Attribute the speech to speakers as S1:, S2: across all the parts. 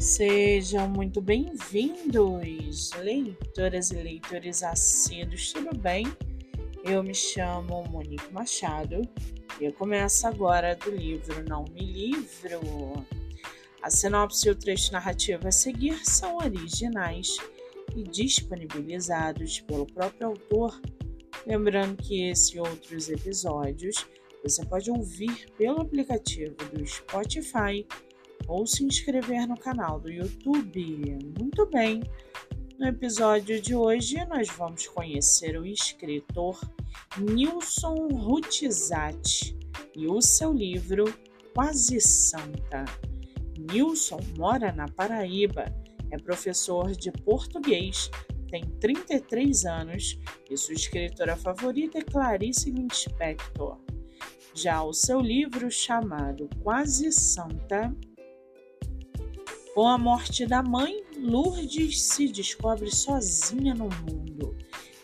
S1: Sejam muito bem-vindos, leitoras e leitores assíduos, tudo bem? Eu me chamo Monique Machado e eu começo agora do livro Não Me Livro. A sinopse e o trecho narrativo a seguir são originais e disponibilizados pelo próprio autor. Lembrando que esse e outros episódios você pode ouvir pelo aplicativo do Spotify ou se inscrever no canal do YouTube. Muito bem! No episódio de hoje, nós vamos conhecer o escritor Nilson Rutizati e o seu livro Quase Santa. Nilson mora na Paraíba, é professor de português, tem 33 anos e sua escritora favorita é Clarice Lispector. Já o seu livro chamado Quase Santa com a morte da mãe, Lourdes se descobre sozinha no mundo.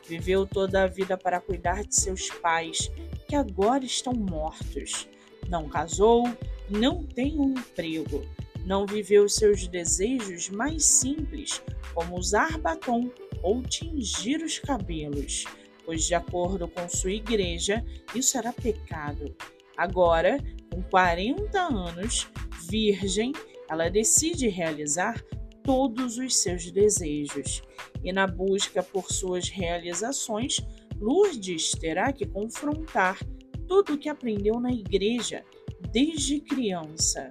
S1: Viveu toda a vida para cuidar de seus pais, que agora estão mortos. Não casou, não tem um emprego, não viveu seus desejos mais simples, como usar batom ou tingir os cabelos, pois, de acordo com sua igreja, isso era pecado. Agora, com 40 anos, virgem, ela decide realizar todos os seus desejos. E na busca por suas realizações, Lourdes terá que confrontar tudo o que aprendeu na igreja desde criança.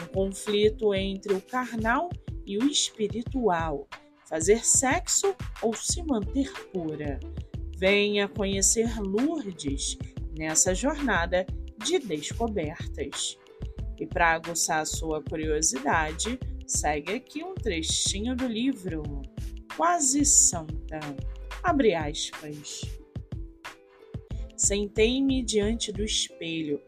S1: Um conflito entre o carnal e o espiritual, fazer sexo ou se manter pura. Venha conhecer Lourdes nessa jornada de descobertas. E para aguçar a sua curiosidade, segue aqui um trechinho do livro Quase Santa. Abre aspas. Sentei-me diante do espelho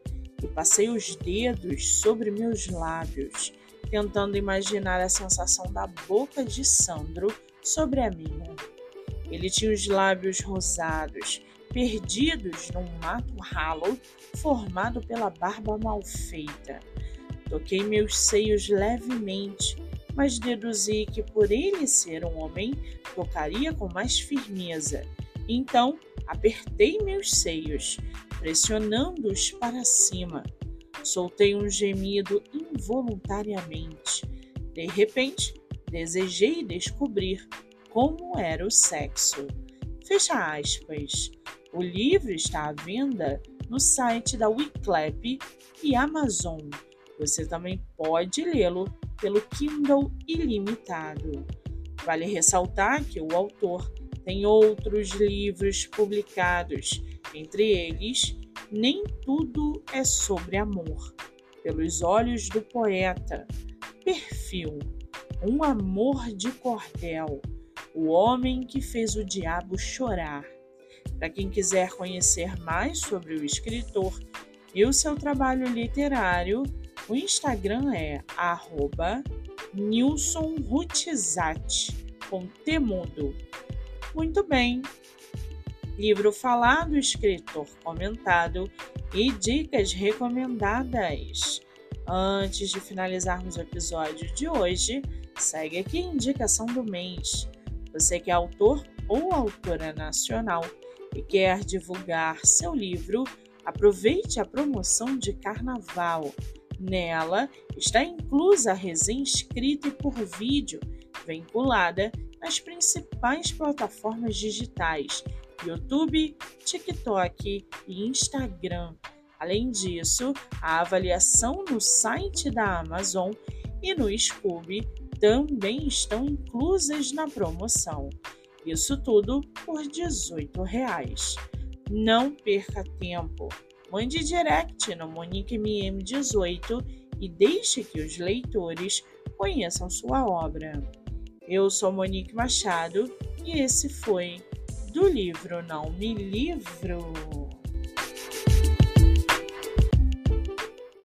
S1: e passei os dedos sobre meus lábios, tentando imaginar a sensação da boca de Sandro sobre a minha. Ele tinha os lábios rosados, perdidos num mato ralo formado pela barba mal feita. Toquei meus seios levemente, mas deduzi que por ele ser um homem, tocaria com mais firmeza. Então, apertei meus seios, pressionando-os para cima. Soltei um gemido involuntariamente. De repente, desejei descobrir como era o sexo. Fecha aspas. O livro está à venda no site da Wiclap e Amazon. Você também pode lê-lo pelo Kindle Ilimitado. Vale ressaltar que o autor tem outros livros publicados, entre eles Nem Tudo é Sobre Amor, pelos olhos do poeta, Perfil, Um Amor de Cordel, O Homem que Fez o Diabo Chorar. Para quem quiser conhecer mais sobre o escritor e o seu trabalho literário, o Instagram é arroba com temudo. Muito bem. Livro falado, escritor comentado e dicas recomendadas. Antes de finalizarmos o episódio de hoje, segue aqui a indicação do mês. Você que é autor ou autora nacional e quer divulgar seu livro, aproveite a promoção de carnaval Nela está inclusa a resenha escrita e por vídeo, vinculada nas principais plataformas digitais YouTube, TikTok e Instagram. Além disso, a avaliação no site da Amazon e no Scooby também estão inclusas na promoção. Isso tudo por 18 reais. Não perca tempo. Mande direct no MoniqueMM18 e deixe que os leitores conheçam sua obra. Eu sou Monique Machado e esse foi do livro Não Me Livro.